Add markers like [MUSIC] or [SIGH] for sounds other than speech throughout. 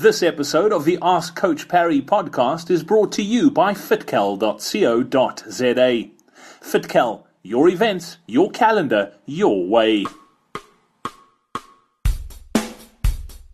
This episode of the Ask Coach Parry podcast is brought to you by fitcal.co.za. Fitcal, your events, your calendar, your way.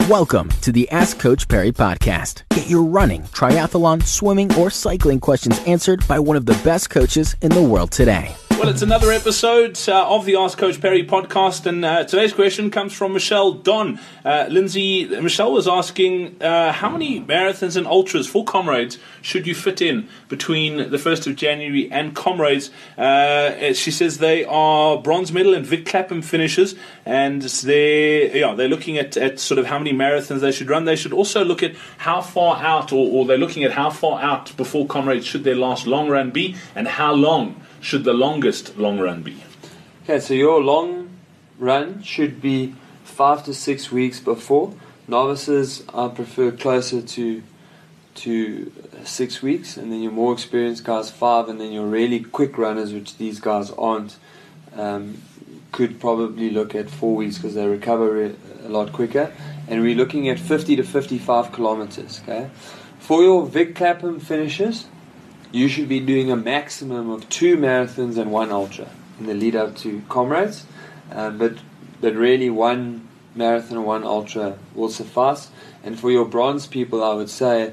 Welcome to the Ask Coach Parry podcast. Get your running, triathlon, swimming, or cycling questions answered by one of the best coaches in the world today. Well, it's another episode uh, of the Ask Coach Parry podcast, and uh, today's question comes from Michelle Donne. Uh, Lindsey, Michelle was asking uh, how many marathons and ultras for comrades should you fit in between the 1st of January and comrades? Uh, she says they are bronze medal and Vic Clapham finishes, and they're, yeah, they're looking at, at sort of how many marathons they should run. They should also look at how far out, or, or they're looking at how far out before comrades should their last long run be, and how long should the longest long run be? Okay, so your long run should be five to six weeks before. Novices, I prefer closer to to six weeks, and then your more experienced guys five, and then your really quick runners, which these guys aren't, um, could probably look at four weeks because they recover a lot quicker. And we're looking at 50 to 55 kilometers. Okay, for your Vic Clapham finishes, you should be doing a maximum of two marathons and one ultra in the lead up to comrades. Um, but but really one marathon and one ultra will suffice. And for your bronze people, I would say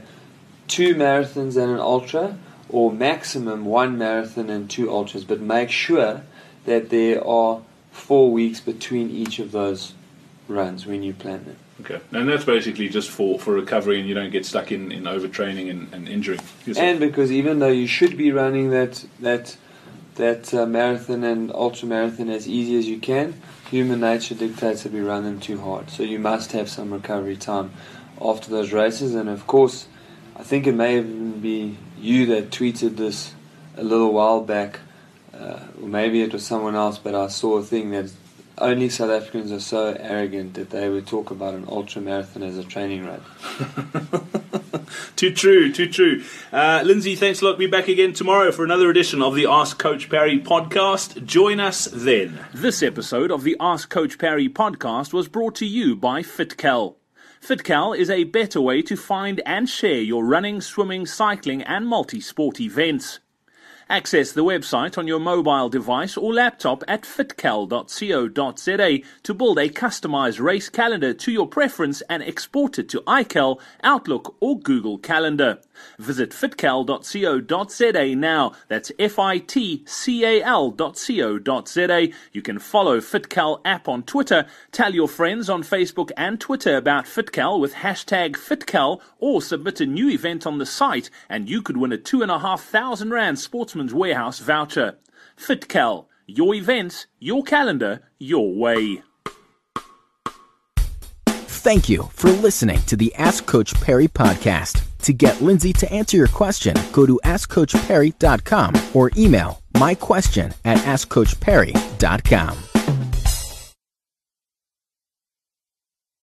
two marathons and an ultra, or maximum one marathon and two ultras. But make sure that there are four weeks between each of those runs when you plan them. Okay, and that's basically just for, for recovery, and you don't get stuck in, in overtraining and, and yourself. And because even though you should be running that that that uh, marathon and ultra marathon as easy as you can, human nature dictates that we run them too hard. So you must have some recovery time after those races. And of course, I think it may even be you that tweeted this a little while back, uh, or maybe it was someone else. But I saw a thing that only South Africans are so arrogant that they would talk about an ultra marathon as a training run. [LAUGHS] too true, too true. Uh, Lindsey, thanks a lot. Be back again tomorrow for another edition of the Ask Coach Parry podcast. Join us then. This episode of the Ask Coach Parry podcast was brought to you by FitCal. FitCal is a better way to find and share your running, swimming, cycling, and multi sport events. Access the website on your mobile device or laptop at fitcal.co.za to build a customized race calendar to your preference and export it to iCal, Outlook, or Google Calendar. Visit fitcal.co.za now. That's F I T C A L.co.za. You can follow FitCal app on Twitter, tell your friends on Facebook and Twitter about FitCal with hashtag FitCal, or submit a new event on the site, and you could win a two and a half thousand rand Sportsman's Warehouse voucher. FitCal, your events, your calendar, your way. Thank you for listening to the Ask Coach Parry podcast. To get Lindsey to answer your question, go to AskCoachParry.com or email my question at AskCoachParry.com.